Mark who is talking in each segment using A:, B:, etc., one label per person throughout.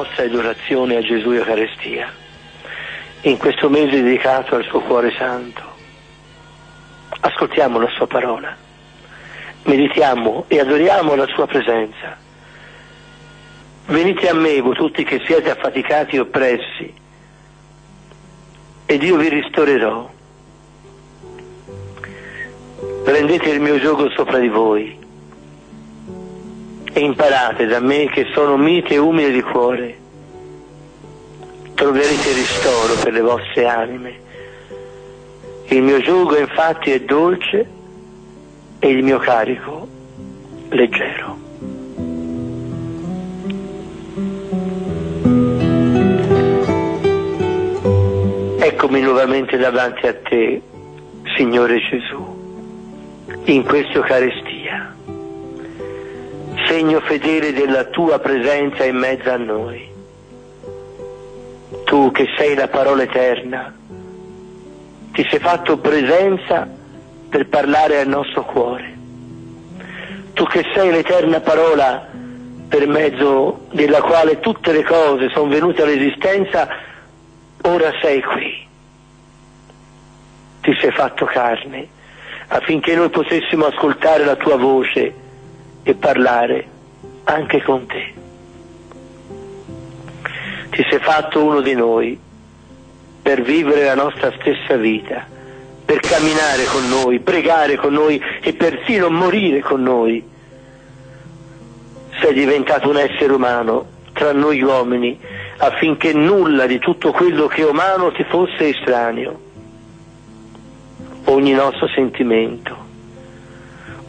A: Nostra adorazione a Gesù Eucaristia in questo mese dedicato al suo cuore santo. Ascoltiamo la sua parola, meditiamo e adoriamo la sua presenza. Venite a me, voi tutti che siete affaticati e oppressi, ed io vi ristorerò. Prendete il mio gioco sopra di voi e imparate da me che sono mite e umile di cuore. Troverete ristoro per le vostre anime. Il mio gioco infatti è dolce e il mio carico leggero. Eccomi nuovamente davanti a te, Signore Gesù, in questa Eucaristia, segno fedele della tua presenza in mezzo a noi. Tu che sei la parola eterna, ti sei fatto presenza per parlare al nostro cuore. Tu che sei l'eterna parola per mezzo della quale tutte le cose sono venute all'esistenza, ora sei qui. Ti sei fatto carne affinché noi potessimo ascoltare la tua voce e parlare anche con te. Ti sei fatto uno di noi per vivere la nostra stessa vita, per camminare con noi, pregare con noi e persino morire con noi. Sei diventato un essere umano tra noi uomini affinché nulla di tutto quello che è umano ti fosse estraneo. Ogni nostro sentimento,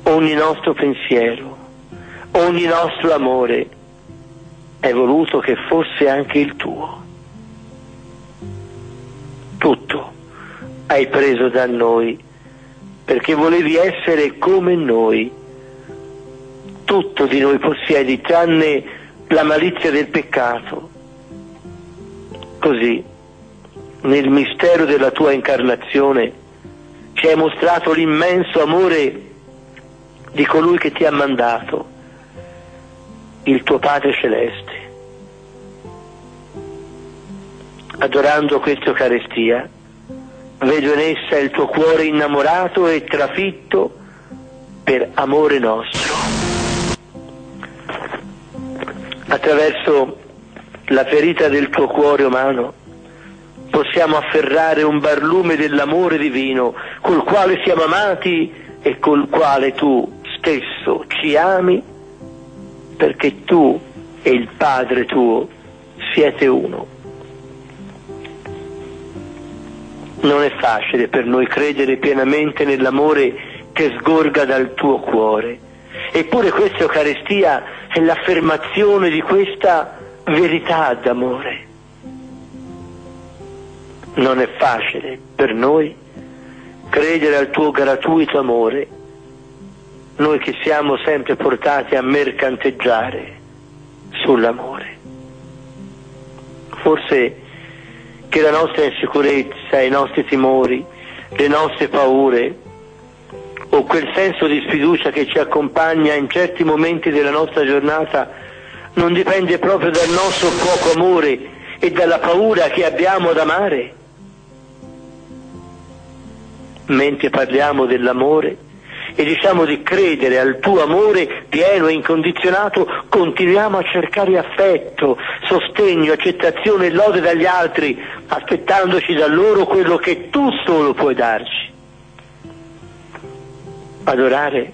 A: ogni nostro pensiero, ogni nostro amore è voluto che fosse anche il tuo. Tutto hai preso da noi perché volevi essere come noi. Tutto di noi possiedi tranne la malizia del peccato. Così, nel mistero della tua incarnazione, ci hai mostrato l'immenso amore di colui che ti ha mandato, il tuo Padre Celeste. Adorando questa Eucaristia, vedo in essa il tuo cuore innamorato e trafitto per amore nostro. Attraverso la ferita del tuo cuore umano possiamo afferrare un barlume dell'amore divino col quale siamo amati e col quale tu stesso ci ami perché tu e il Padre tuo siete uno. Non è facile per noi credere pienamente nell'amore che sgorga dal tuo cuore. Eppure questa Eucaristia è l'affermazione di questa verità d'amore. Non è facile per noi credere al tuo gratuito amore, noi che siamo sempre portati a mercanteggiare sull'amore. Forse che la nostra insicurezza, i nostri timori, le nostre paure o quel senso di sfiducia che ci accompagna in certi momenti della nostra giornata non dipende proprio dal nostro poco amore e dalla paura che abbiamo ad amare? Mentre parliamo dell'amore e diciamo di credere al tuo amore pieno e incondizionato, continuiamo a cercare affetto, sostegno, accettazione e lode dagli altri, aspettandoci da loro quello che tu solo puoi darci. Adorare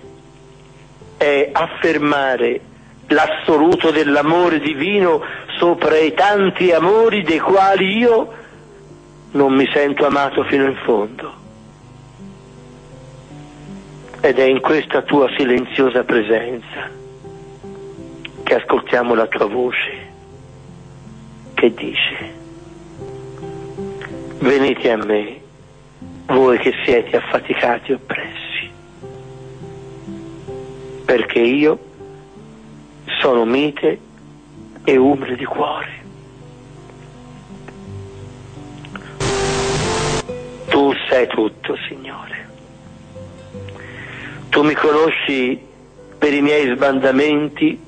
A: è affermare l'assoluto dell'amore divino sopra i tanti amori dei quali io non mi sento amato fino in fondo. Ed è in questa tua silenziosa presenza che ascoltiamo la tua voce che dice, venite a me, voi che siete affaticati e oppressi, perché io sono mite e umile di cuore. Tu sai tutto, Signore. Tu mi conosci per i miei sbandamenti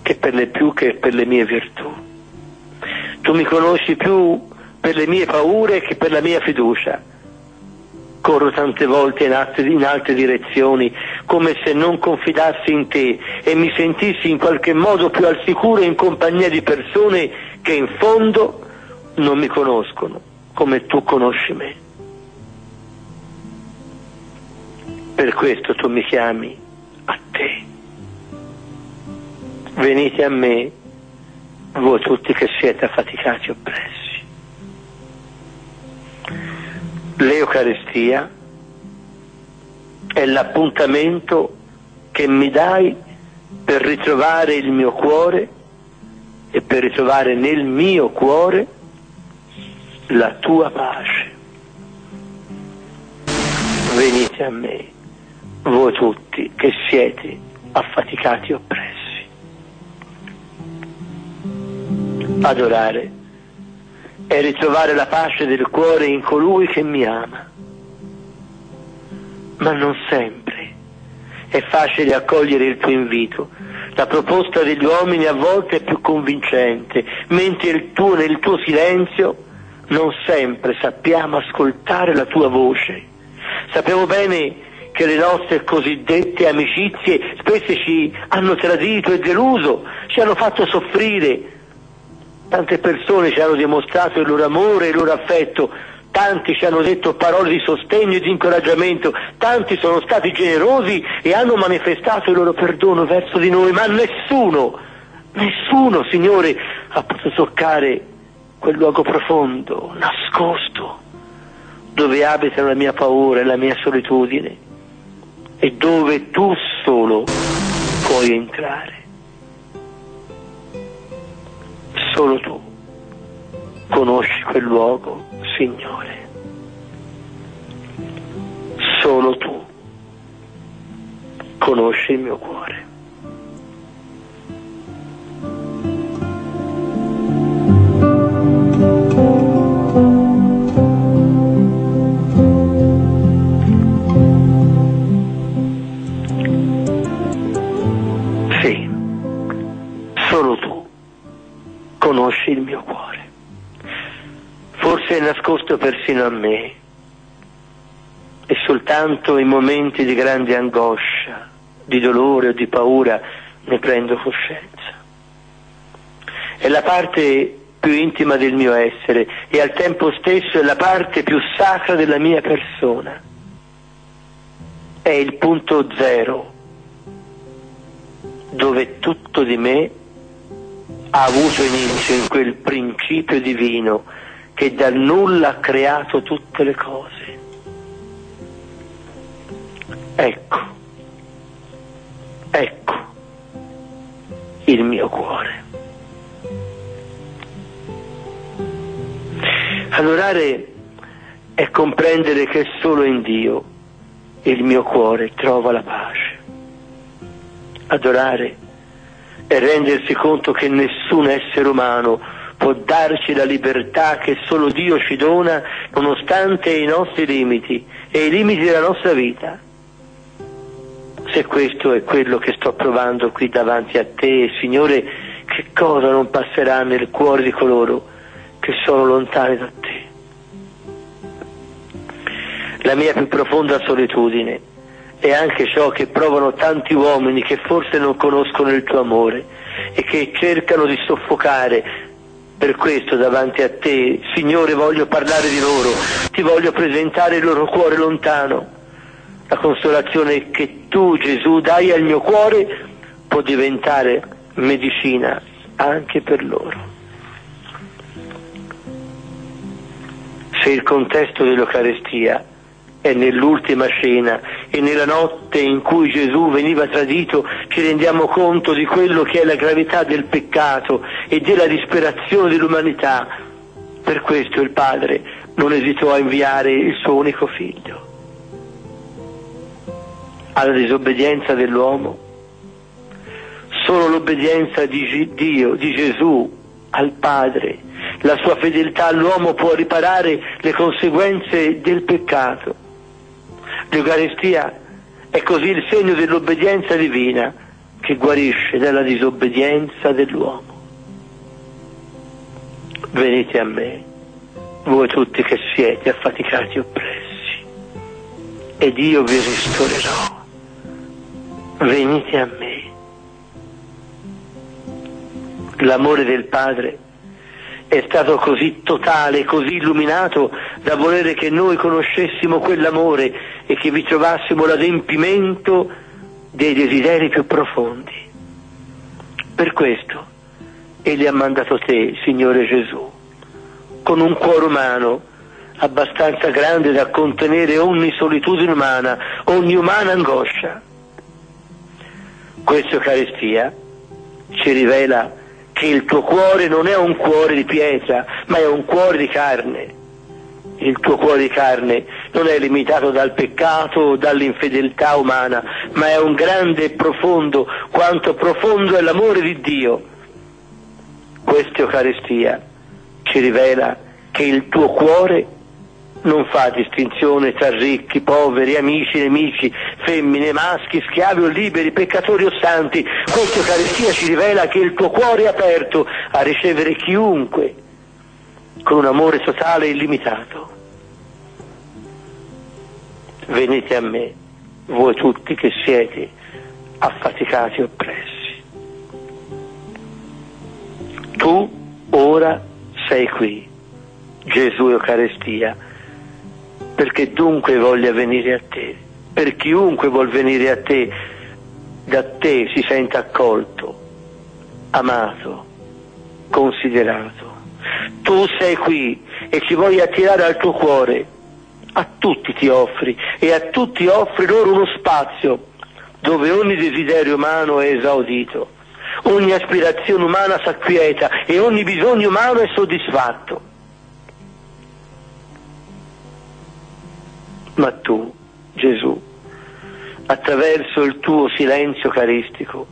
A: che per le più che per le mie virtù. Tu mi conosci più per le mie paure che per la mia fiducia. Corro tante volte in altre, in altre direzioni come se non confidassi in te e mi sentissi in qualche modo più al sicuro in compagnia di persone che in fondo non mi conoscono come tu conosci me. Per questo tu mi chiami a te. Venite a me, voi tutti che siete affaticati e oppressi. L'Eucaristia è l'appuntamento che mi dai per ritrovare il mio cuore e per ritrovare nel mio cuore la tua pace. Venite a me voi tutti che siete affaticati e oppressi. Adorare è ritrovare la pace del cuore in colui che mi ama. Ma non sempre è facile accogliere il tuo invito. La proposta degli uomini a volte è più convincente, mentre il tuo, nel tuo silenzio non sempre sappiamo ascoltare la tua voce. Sappiamo bene che le nostre cosiddette amicizie spesso ci hanno tradito e deluso, ci hanno fatto soffrire. Tante persone ci hanno dimostrato il loro amore e il loro affetto, tanti ci hanno detto parole di sostegno e di incoraggiamento, tanti sono stati generosi e hanno manifestato il loro perdono verso di noi, ma nessuno, nessuno, Signore, ha potuto toccare quel luogo profondo, nascosto, dove abita la mia paura e la mia solitudine e dove tu solo puoi entrare. Solo tu conosci quel luogo, Signore. Solo tu conosci il mio cuore. Conosci il mio cuore. Forse è nascosto persino a me e soltanto in momenti di grande angoscia, di dolore o di paura ne prendo coscienza. È la parte più intima del mio essere e al tempo stesso è la parte più sacra della mia persona. È il punto zero dove tutto di me ha avuto inizio in quel principio divino che dal nulla ha creato tutte le cose. Ecco, ecco il mio cuore. Adorare è comprendere che solo in Dio il mio cuore trova la pace. Adorare e rendersi conto che nessun essere umano può darci la libertà che solo Dio ci dona nonostante i nostri limiti e i limiti della nostra vita. Se questo è quello che sto provando qui davanti a te, Signore, che cosa non passerà nel cuore di coloro che sono lontani da te? La mia più profonda solitudine è anche ciò che provano tanti uomini che forse non conoscono il tuo amore e che cercano di soffocare. Per questo davanti a te, Signore, voglio parlare di loro, ti voglio presentare il loro cuore lontano. La consolazione che tu, Gesù, dai al mio cuore può diventare medicina anche per loro. Se il contesto dell'Eucarestia è nell'ultima cena e nella notte in cui Gesù veniva tradito ci rendiamo conto di quello che è la gravità del peccato e della disperazione dell'umanità. Per questo il Padre non esitò a inviare il suo unico figlio. Alla disobbedienza dell'uomo, solo l'obbedienza di Dio, di Gesù al Padre, la sua fedeltà all'uomo può riparare le conseguenze del peccato. L'Eucaristia è così il segno dell'obbedienza divina che guarisce dalla disobbedienza dell'uomo. Venite a me, voi tutti che siete affaticati e oppressi, ed io vi ristorerò. Venite a me. L'amore del Padre è stato così totale, così illuminato da volere che noi conoscessimo quell'amore e che vi trovassimo l'adempimento dei desideri più profondi. Per questo Egli ha mandato te, Signore Gesù, con un cuore umano abbastanza grande da contenere ogni solitudine umana, ogni umana angoscia. Questa Eucaristia ci rivela che il tuo cuore non è un cuore di pietra, ma è un cuore di carne il tuo cuore di carne non è limitato dal peccato o dall'infedeltà umana, ma è un grande e profondo, quanto profondo è l'amore di Dio. Questa Eucaristia ci rivela che il tuo cuore non fa distinzione tra ricchi, poveri, amici, nemici, femmine, maschi, schiavi o liberi, peccatori o santi. Questa Eucaristia ci rivela che il tuo cuore è aperto a ricevere chiunque con un amore totale e illimitato. Venite a me, voi tutti che siete affaticati e oppressi. Tu ora sei qui, Gesù Eucaristia, perché dunque voglia venire a te, per chiunque vuol venire a te, da te si sente accolto, amato, considerato. Tu sei qui e ci vuoi attirare al tuo cuore. A tutti ti offri e a tutti offri loro uno spazio dove ogni desiderio umano è esaudito, ogni aspirazione umana s'acquieta e ogni bisogno umano è soddisfatto. Ma tu, Gesù, attraverso il tuo silenzio caristico,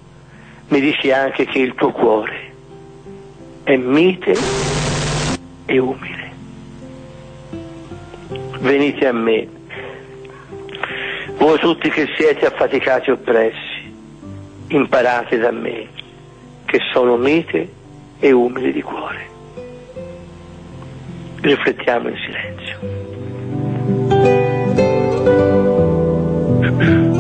A: mi dici anche che il tuo cuore è mite e umile. Venite a me, voi tutti che siete affaticati e oppressi, imparate da me, che sono mite e umile di cuore. Riflettiamo in silenzio. Thank you.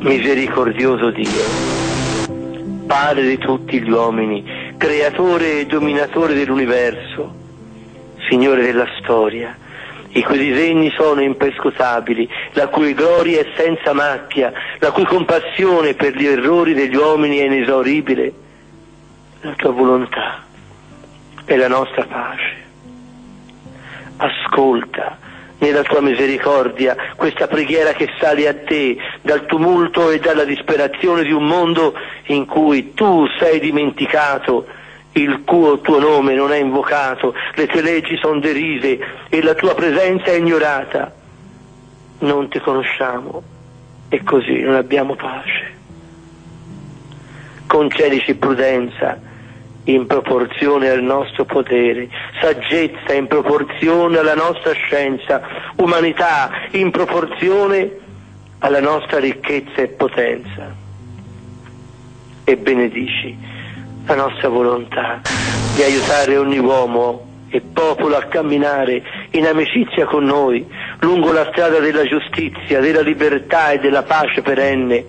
A: Misericordioso Dio, Padre di tutti gli uomini, creatore e dominatore dell'universo, Signore della storia, i cui disegni sono imperscrutabili, la cui gloria è senza macchia, la cui compassione per gli errori degli uomini è inesauribile, la tua volontà è la nostra pace. Ascolta nella tua misericordia questa preghiera che sale a te dal tumulto e dalla disperazione di un mondo in cui tu sei dimenticato, il tuo, tuo nome non è invocato, le tue leggi sono derise e la tua presenza è ignorata. Non ti conosciamo e così non abbiamo pace. Concedici prudenza in proporzione al nostro potere, saggezza in proporzione alla nostra scienza, umanità in proporzione alla nostra ricchezza e potenza. E benedici la nostra volontà di aiutare ogni uomo e popolo a camminare in amicizia con noi lungo la strada della giustizia, della libertà e della pace perenne,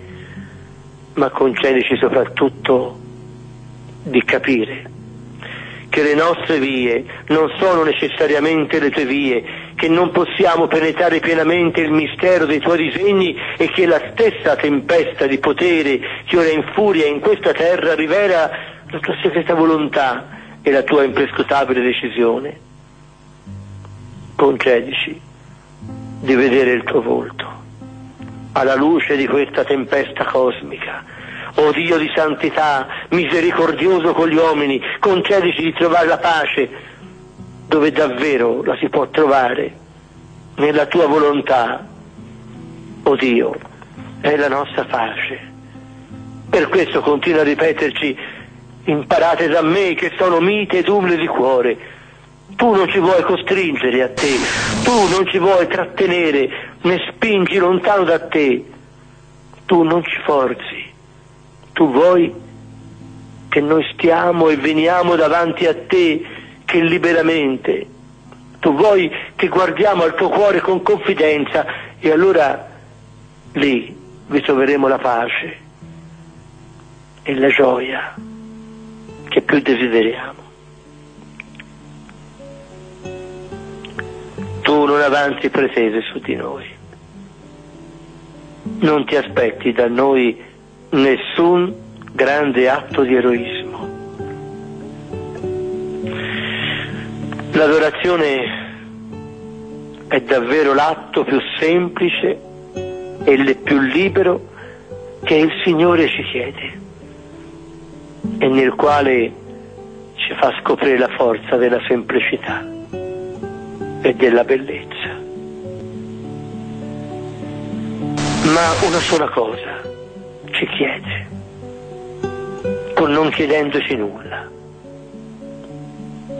A: ma concedici soprattutto di capire che le nostre vie non sono necessariamente le tue vie, che non possiamo penetrare pienamente il mistero dei tuoi disegni e che la stessa tempesta di potere che ora infuria in questa terra rivela la tua segreta volontà e la tua imprescrutabile decisione. Concedici di vedere il tuo volto alla luce di questa tempesta cosmica o Dio di santità, misericordioso con gli uomini, concedici di trovare la pace dove davvero la si può trovare, nella tua volontà. O Dio, è la nostra pace. Per questo continua a ripeterci, imparate da me che sono mite ed umile di cuore. Tu non ci vuoi costringere a te, tu non ci vuoi trattenere, né spingi lontano da te, tu non ci forzi tu vuoi che noi stiamo e veniamo davanti a te che liberamente. Tu vuoi che guardiamo al tuo cuore con confidenza e allora lì vi troveremo la pace e la gioia che più desideriamo. Tu non avanzi pretese su di noi, non ti aspetti da noi nessun grande atto di eroismo. L'adorazione è davvero l'atto più semplice e il più libero che il Signore ci chiede e nel quale ci fa scoprire la forza della semplicità e della bellezza. Ma una sola cosa ci chiede, con non chiedendoci nulla.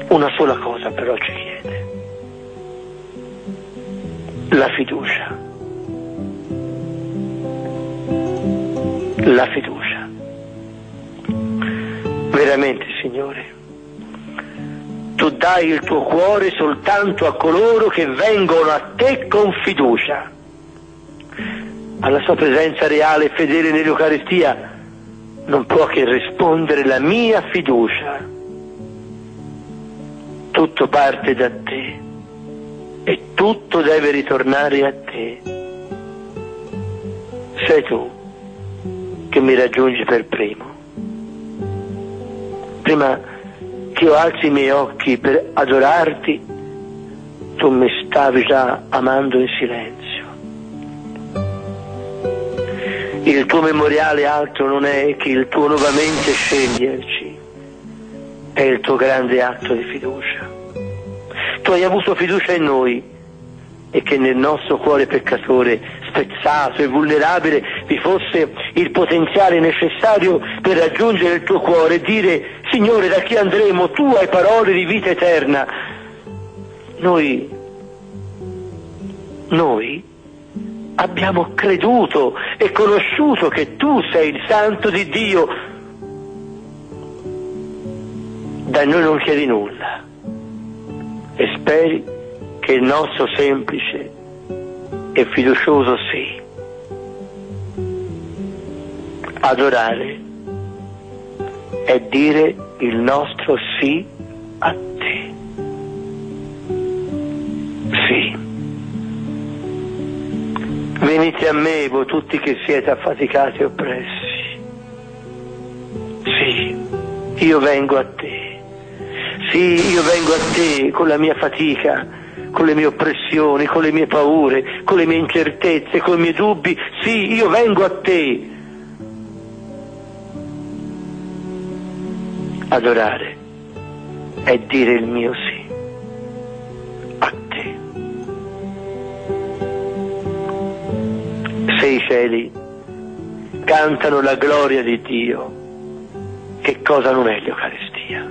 A: Una sola cosa però ci chiede, la fiducia. La fiducia. Veramente, Signore, tu dai il tuo cuore soltanto a coloro che vengono a te con fiducia alla sua presenza reale e fedele nell'Eucaristia, non può che rispondere la mia fiducia. Tutto parte da te e tutto deve ritornare a te. Sei tu che mi raggiungi per primo. Prima che io alzi i miei occhi per adorarti, tu mi stavi già amando in silenzio. Il tuo memoriale altro non è che il tuo nuovamente sceglierci, è il tuo grande atto di fiducia. Tu hai avuto fiducia in noi e che nel nostro cuore peccatore, spezzato e vulnerabile, vi fosse il potenziale necessario per raggiungere il tuo cuore e dire, Signore, da chi andremo? Tu hai parole di vita eterna. Noi, noi abbiamo creduto e conosciuto che tu sei il santo di Dio. Da noi non chiedi nulla e speri che il nostro semplice e fiducioso sì. Adorare è dire il nostro sì a te. Sì. Venite a me, voi tutti che siete affaticati e oppressi. Sì, io vengo a te. Sì, io vengo a te con la mia fatica con le mie oppressioni, con le mie paure, con le mie incertezze, con i miei dubbi. Sì, io vengo a te. Adorare è dire il mio sì Se i cieli cantano la gloria di Dio, che cosa non è l'Eucaristia?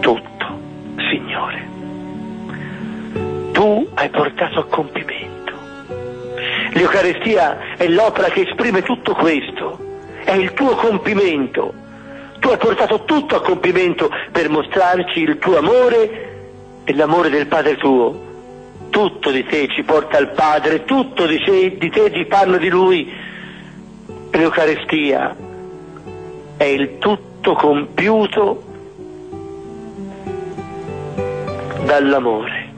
A: Tutto, Signore. Tu hai portato a compimento. L'Eucaristia è l'opera che esprime tutto questo, è il tuo compimento. Tu hai portato tutto a compimento per mostrarci il tuo amore e l'amore del Padre tuo. Tutto di te ci porta al Padre, tutto di te, di te ci parla di Lui. L'Eucaristia è il tutto compiuto dall'amore.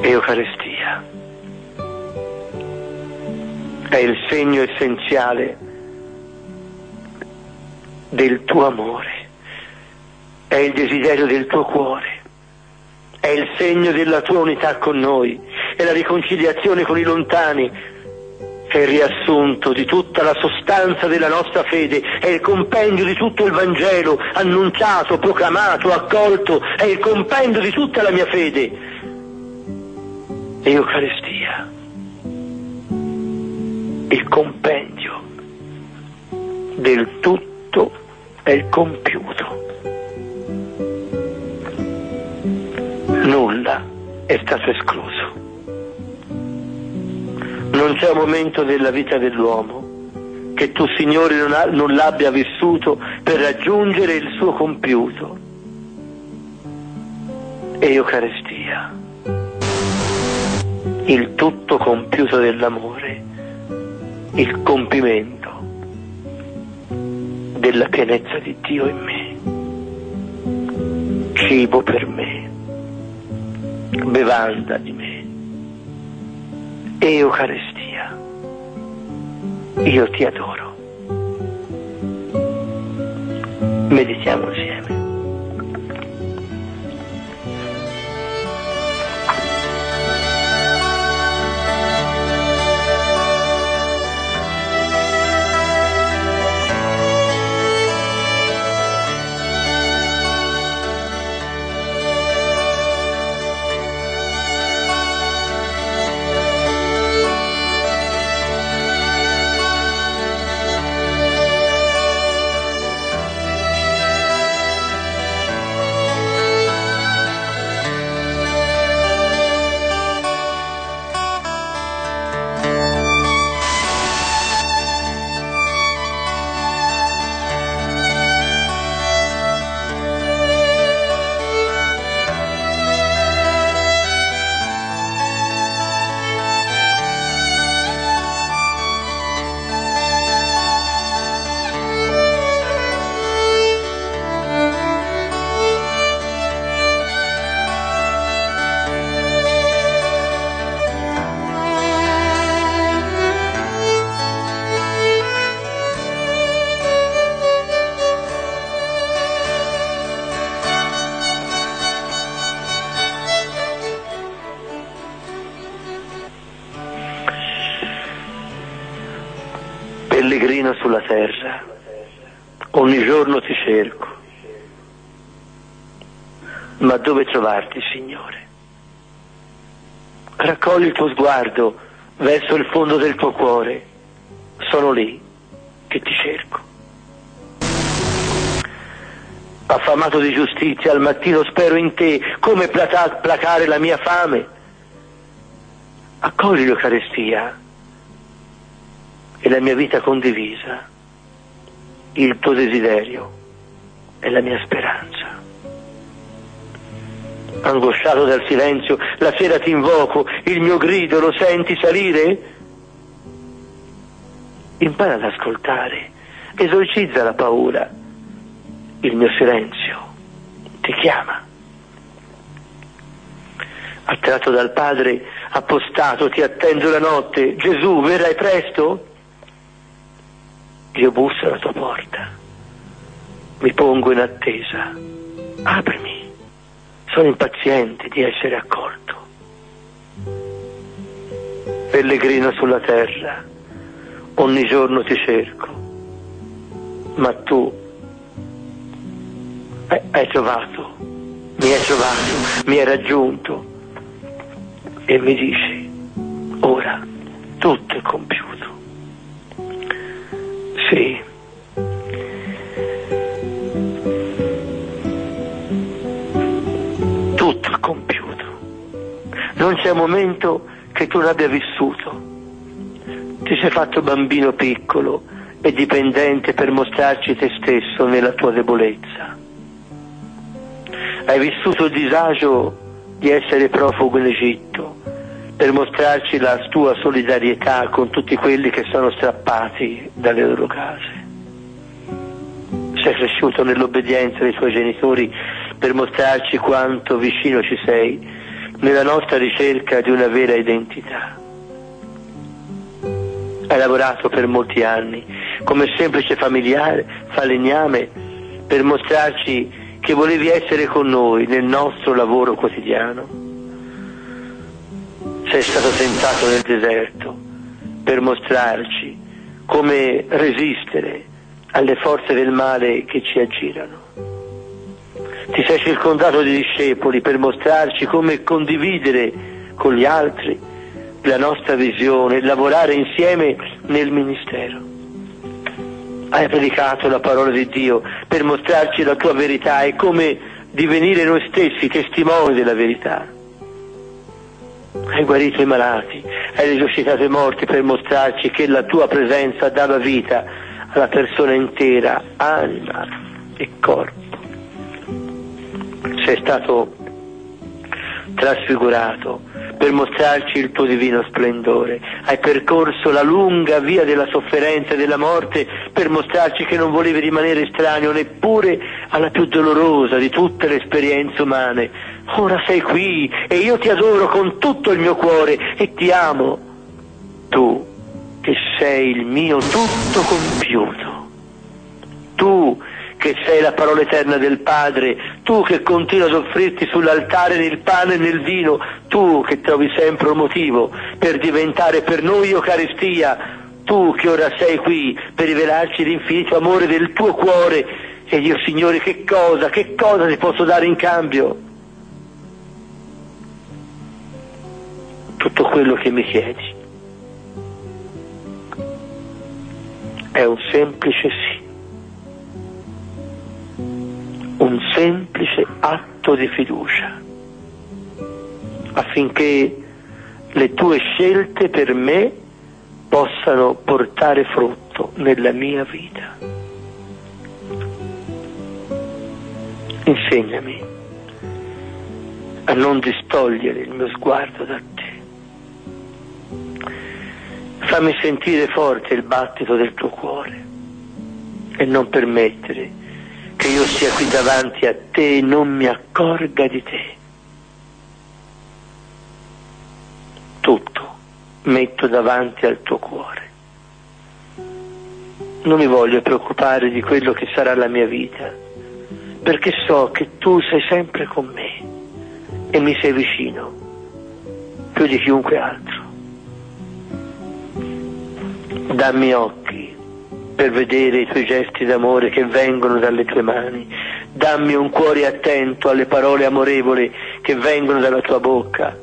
A: Eucaristia è il segno essenziale del tuo amore, è il desiderio del tuo cuore, è il segno della tua unità con noi, è la riconciliazione con i lontani, è il riassunto di tutta la sostanza della nostra fede, è il compendio di tutto il Vangelo annunciato, proclamato, accolto, è il compendio di tutta la mia fede. Eucaristia. Il compendio del tutto è il compiuto. Nulla è stato escluso. Non c'è un momento della vita dell'uomo che tu, Signore, non, ha, non l'abbia vissuto per raggiungere il suo compiuto. Eucaristia, il tutto compiuto dell'amore il compimento della pienezza di Dio in me, cibo per me, bevanda di me, Eucaristia. Io ti adoro. Meditiamo insieme. Ogni giorno ti cerco. Ma dove trovarti, Signore? Raccogli il tuo sguardo verso il fondo del tuo cuore. Sono lì che ti cerco. Affamato di giustizia, al mattino spero in te, come placare la mia fame. Accogli l'Eucarestia e la mia vita condivisa, il tuo desiderio e la mia speranza. Angosciato dal silenzio, la sera ti invoco, il mio grido lo senti salire? Impara ad ascoltare, esorcizza la paura, il mio silenzio ti chiama. Attratto dal Padre, appostato, ti attendo la notte, Gesù, verrai presto? Dio bussa alla tua porta. mi pongo in attesa. Aprimi, sono impaziente di essere accolto. Pellegrino sulla terra, ogni giorno ti cerco, ma tu hai trovato, mi hai trovato, mi hai raggiunto e mi dici, ora tutto è compiuto. Sì. Tutto è compiuto. Non c'è momento che tu l'abbia vissuto. Ti sei fatto bambino piccolo e dipendente per mostrarci te stesso nella tua debolezza. Hai vissuto il disagio di essere profugo in Egitto per mostrarci la tua solidarietà con tutti quelli che sono strappati dalle loro case. Sei cresciuto nell'obbedienza dei tuoi genitori per mostrarci quanto vicino ci sei nella nostra ricerca di una vera identità. Hai lavorato per molti anni come semplice familiare, falegname, per mostrarci che volevi essere con noi nel nostro lavoro quotidiano sei stato tentato nel deserto per mostrarci come resistere alle forze del male che ci aggirano. Ti sei circondato di discepoli per mostrarci come condividere con gli altri la nostra visione e lavorare insieme nel ministero. Hai predicato la parola di Dio per mostrarci la tua verità e come divenire noi stessi testimoni della verità hai guarito i malati, hai risuscitato i morti per mostrarci che la tua presenza dava vita alla persona intera, anima e corpo. Sei stato trasfigurato per mostrarci il tuo divino splendore. Hai percorso la lunga via della sofferenza e della morte per mostrarci che non volevi rimanere estraneo neppure alla più dolorosa di tutte le esperienze umane. Ora sei qui e io ti adoro con tutto il mio cuore e ti amo. Tu che sei il mio tutto compiuto. Tu che sei la parola eterna del Padre, tu che continui ad offrirti sull'altare nel pane e nel vino, tu che trovi sempre un motivo per diventare per noi Eucaristia, tu che ora sei qui per rivelarci l'infinito amore del tuo cuore, e io Signore che cosa, che cosa ti posso dare in cambio? Tutto quello che mi chiedi è un semplice sì un semplice atto di fiducia affinché le tue scelte per me possano portare frutto nella mia vita. Insegnami a non distogliere il mio sguardo da te. Fammi sentire forte il battito del tuo cuore e non permettere che io sia qui davanti a te e non mi accorga di te. Tutto metto davanti al tuo cuore. Non mi voglio preoccupare di quello che sarà la mia vita, perché so che tu sei sempre con me e mi sei vicino, più di chiunque altro. Dammi occhi per vedere i tuoi gesti d'amore che vengono dalle tue mani. Dammi un cuore attento alle parole amorevoli che vengono dalla tua bocca.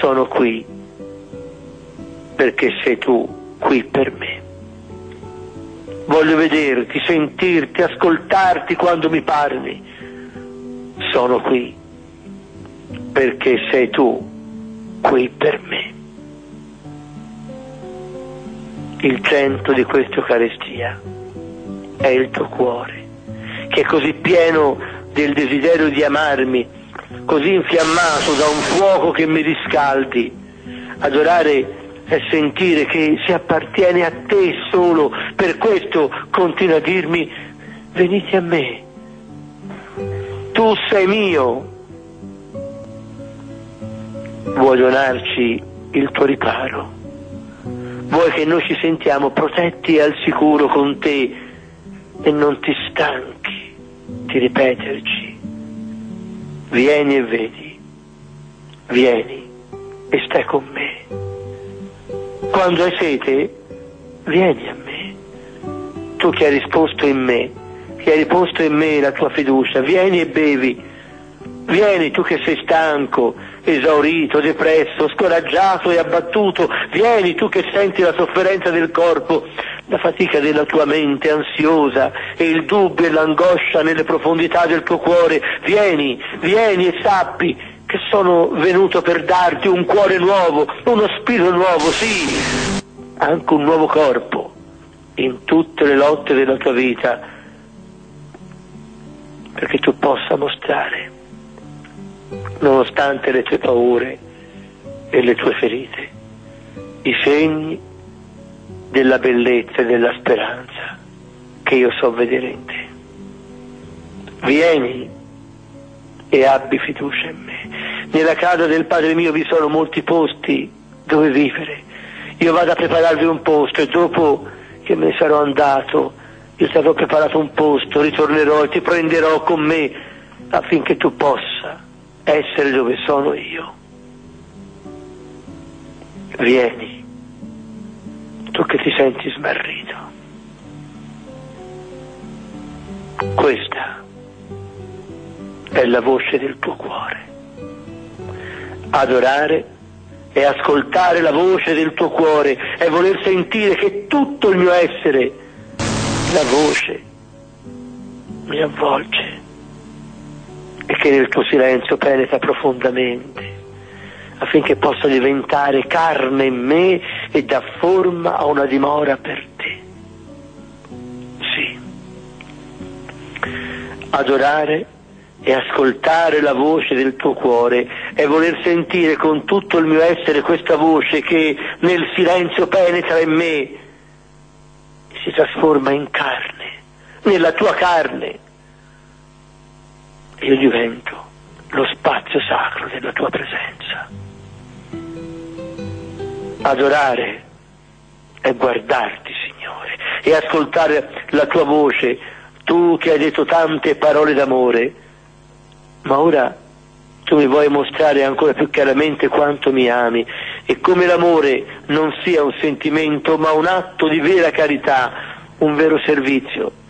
A: Sono qui perché sei tu qui per me. Voglio vederti, sentirti, ascoltarti quando mi parli. Sono qui perché sei tu qui per me il centro di questa Eucaristia è il tuo cuore, che è così pieno del desiderio di amarmi, così infiammato da un fuoco che mi riscaldi. Adorare è sentire che si appartiene a te solo, per questo continua a dirmi venite a me, tu sei mio. Vuoi donarci il tuo riparo? Vuoi che noi ci sentiamo protetti e al sicuro con te e non ti stanchi di ripeterci, vieni e vedi, vieni e stai con me. Quando hai sete, vieni a me. Tu che hai risposto in me, che hai riposto in me la tua fiducia, vieni e bevi. Vieni tu che sei stanco, esaurito, depresso, scoraggiato e abbattuto, vieni tu che senti la sofferenza del corpo, la fatica della tua mente ansiosa e il dubbio e l'angoscia nelle profondità del tuo cuore, vieni, vieni e sappi che sono venuto per darti un cuore nuovo, uno spirito nuovo, sì, anche un nuovo corpo in tutte le lotte della tua vita, perché tu possa mostrare nonostante le tue paure e le tue ferite, i segni della bellezza e della speranza che io so vedere in te. Vieni e abbi fiducia in me. Nella casa del Padre mio vi sono molti posti dove vivere. Io vado a prepararvi un posto e dopo che me ne sarò andato, io ti avrò preparato un posto, ritornerò e ti prenderò con me affinché tu possa essere dove sono io. Vieni, tu che ti senti smarrito. Questa è la voce del tuo cuore. Adorare è ascoltare la voce del tuo cuore, è voler sentire che tutto il mio essere, la voce, mi avvolge e che nel tuo silenzio penetra profondamente affinché possa diventare carne in me e dà forma a una dimora per te. Sì. Adorare e ascoltare la voce del tuo cuore e voler sentire con tutto il mio essere questa voce che nel silenzio penetra in me e si trasforma in carne, nella tua carne io divento lo spazio sacro della tua presenza. Adorare è guardarti, Signore, e ascoltare la tua voce, tu che hai detto tante parole d'amore, ma ora tu mi vuoi mostrare ancora più chiaramente quanto mi ami e come l'amore non sia un sentimento ma un atto di vera carità, un vero servizio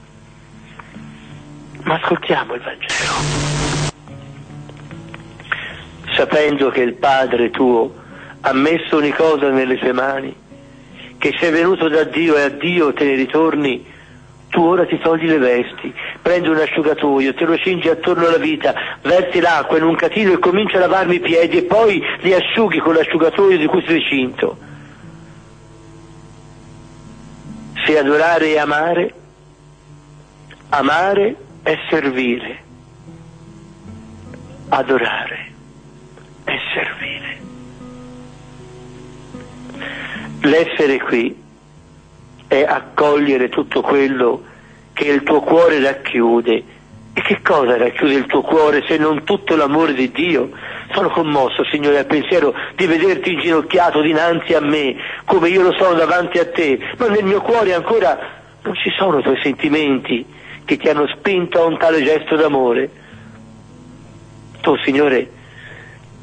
A: ma ascoltiamo il Vangelo. Sapendo che il Padre tuo ha messo ogni cosa nelle tue mani, che sei venuto da Dio e a Dio te ne ritorni, tu ora ti togli le vesti, prendi un asciugatoio, te lo cingi attorno alla vita, versi l'acqua in un catino e cominci a lavarmi i piedi e poi li asciughi con l'asciugatoio di cui sei cinto. Se adorare e amare, amare è servire, adorare è servire. L'essere qui è accogliere tutto quello che il tuo cuore racchiude. E che cosa racchiude il tuo cuore se non tutto l'amore di Dio? Sono commosso, Signore, al pensiero di vederti inginocchiato dinanzi a me, come io lo sono davanti a te, ma nel mio cuore ancora non ci sono i tuoi sentimenti, che ti hanno spinto a un tale gesto d'amore. Tu, Signore,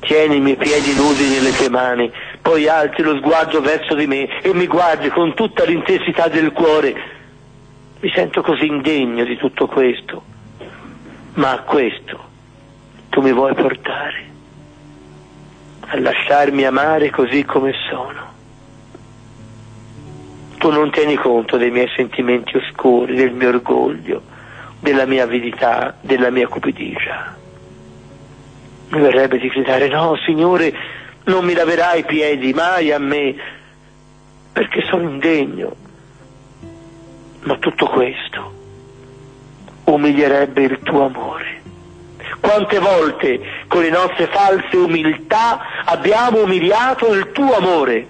A: tieni i miei piedi nudi nelle tue mani, poi alzi lo sguardo verso di me e mi guardi con tutta l'intensità del cuore. Mi sento così indegno di tutto questo, ma a questo tu mi vuoi portare, a lasciarmi amare così come sono tu non tieni conto dei miei sentimenti oscuri, del mio orgoglio, della mia avidità, della mia cupidigia. Mi verrebbe di gridare, no Signore, non mi laverai i piedi mai a me, perché sono indegno. Ma tutto questo umilierebbe il tuo amore. Quante volte con le nostre false umiltà abbiamo umiliato il tuo amore,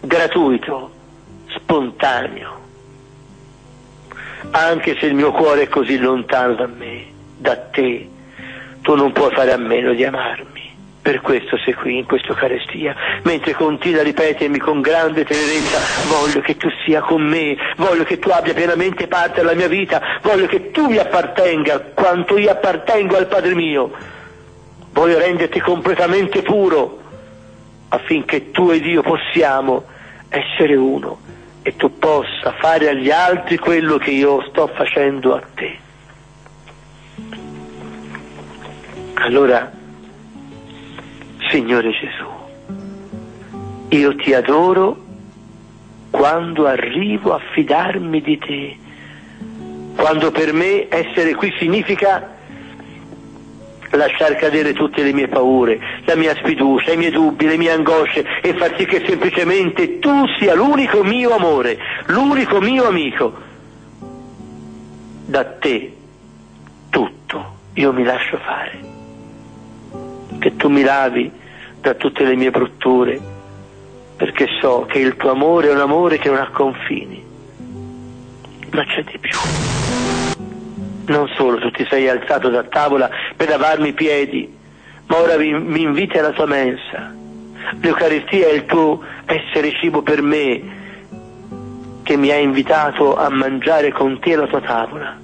A: gratuito, spontaneo, anche se il mio cuore è così lontano da me, da te, tu non puoi fare a meno di amarmi. Per questo sei qui in questa Eucaristia, mentre continua a ripetermi con grande tenerezza, voglio che tu sia con me, voglio che tu abbia pienamente parte della mia vita, voglio che tu mi appartenga quanto io appartengo al Padre mio, voglio renderti completamente puro affinché tu ed io possiamo essere uno e tu possa fare agli altri quello che io sto facendo a te. Allora, Signore Gesù, io ti adoro quando arrivo a fidarmi di te, quando per me essere qui significa lasciar cadere tutte le mie paure, la mia sfiducia, i miei dubbi, le mie angosce e far sì che semplicemente tu sia l'unico mio amore, l'unico mio amico. Da te tutto io mi lascio fare. Che tu mi lavi da tutte le mie brutture, perché so che il tuo amore è un amore che non ha confini. Ma c'è di più. Non solo tu ti sei alzato da tavola per lavarmi i piedi, ma ora mi, mi inviti alla tua mensa. L'Eucaristia è il tuo essere cibo per me, che mi ha invitato a mangiare con te alla tua tavola.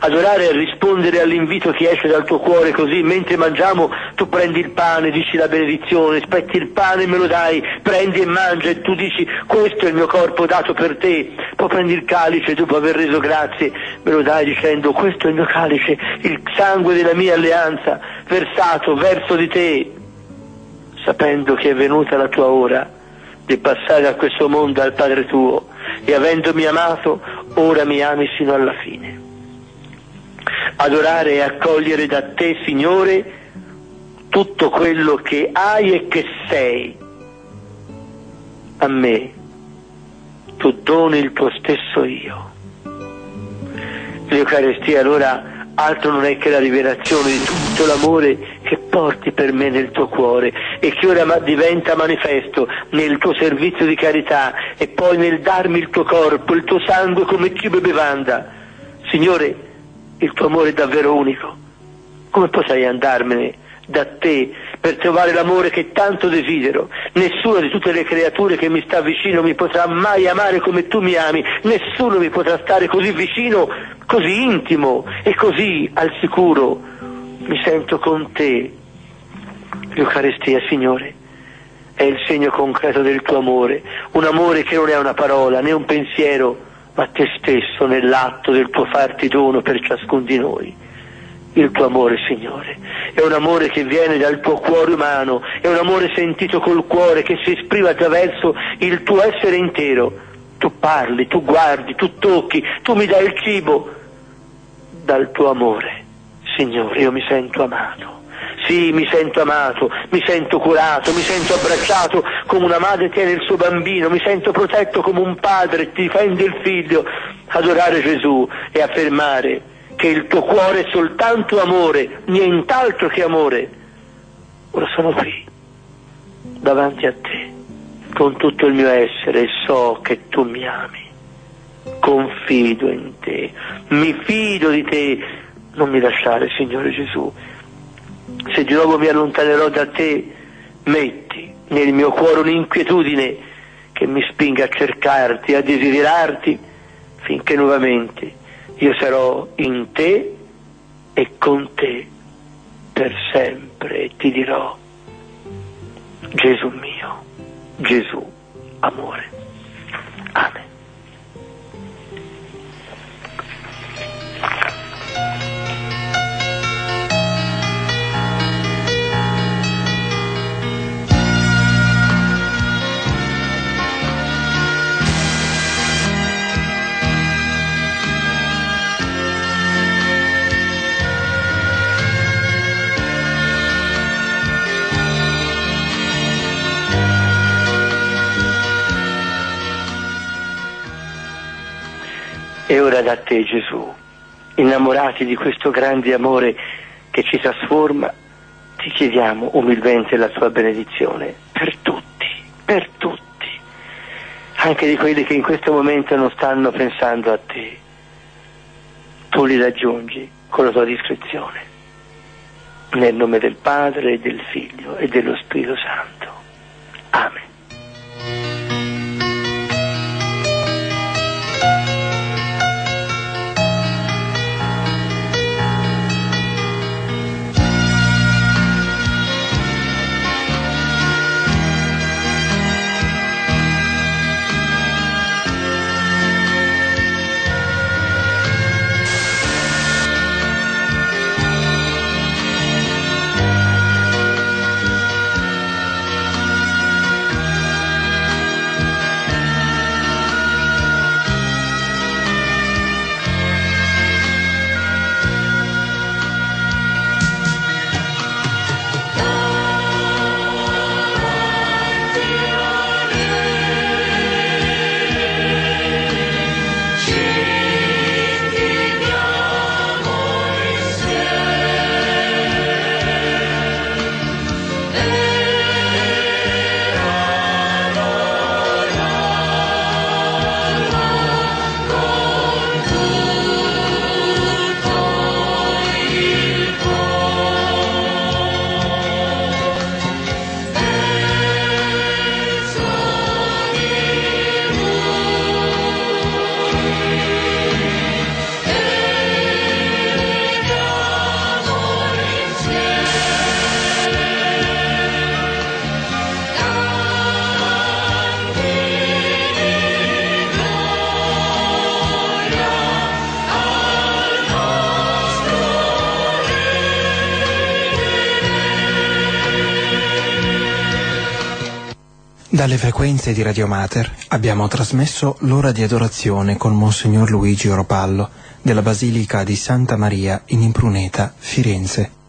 A: Adorare e rispondere all'invito che esce dal tuo cuore così, mentre mangiamo tu prendi il pane, dici la benedizione, spetti il pane e me lo dai, prendi e mangia e tu dici questo è il mio corpo dato per te, poi prendi il calice dopo aver reso grazie, me lo dai dicendo questo è il mio calice, il sangue della mia alleanza, versato verso di te, sapendo che è venuta la tua ora di passare da questo mondo al Padre tuo e avendomi amato, ora mi ami sino alla fine adorare e accogliere da te, Signore, tutto quello che hai e che sei. A me tu doni il tuo stesso io. L'Eucarestia allora altro non è che la rivelazione di tutto l'amore che porti per me nel tuo cuore e che ora diventa manifesto nel tuo servizio di carità e poi nel darmi il tuo corpo, il tuo sangue come cibo e bevanda. Signore, il tuo amore è davvero unico. Come potrei andarmene da te per trovare l'amore che tanto desidero? Nessuna di tutte le creature che mi sta vicino mi potrà mai amare come tu mi ami, nessuno mi potrà stare così vicino, così intimo e così al sicuro. Mi sento con te. L'Eucaristia, Signore, è il segno concreto del tuo amore, un amore che non è una parola né un pensiero, ma te stesso nell'atto del tuo farti dono per ciascun di noi. Il tuo amore, Signore, è un amore che viene dal tuo cuore umano, è un amore sentito col cuore che si esprime attraverso il tuo essere intero. Tu parli, tu guardi, tu tocchi, tu mi dai il cibo. Dal tuo amore, Signore, io mi sento amato. Sì, mi sento amato, mi sento curato, mi sento abbracciato come una madre tiene il suo bambino, mi sento protetto come un padre difende il figlio. Adorare Gesù e affermare che il tuo cuore è soltanto amore, nient'altro che amore. Ora sono qui, davanti a te, con tutto il mio essere e so che tu mi ami. Confido in te, mi fido di te. Non mi lasciare, Signore Gesù, se di nuovo mi allontanerò da te, metti nel mio cuore un'inquietudine che mi spinga a cercarti, a desiderarti, finché nuovamente io sarò in te e con te per sempre e ti dirò, Gesù mio, Gesù amore. Da te Gesù, innamorati di questo grande amore che ci trasforma, ti chiediamo umilmente la tua benedizione per tutti, per tutti, anche di quelli che in questo momento non stanno pensando a te. Tu li raggiungi con la tua discrezione. Nel nome del Padre, e del Figlio e dello Spirito Santo. Amen.
B: Dalle frequenze di Radio Mater abbiamo trasmesso l'ora di adorazione con Monsignor Luigi Oropallo della Basilica di Santa Maria in Impruneta, Firenze.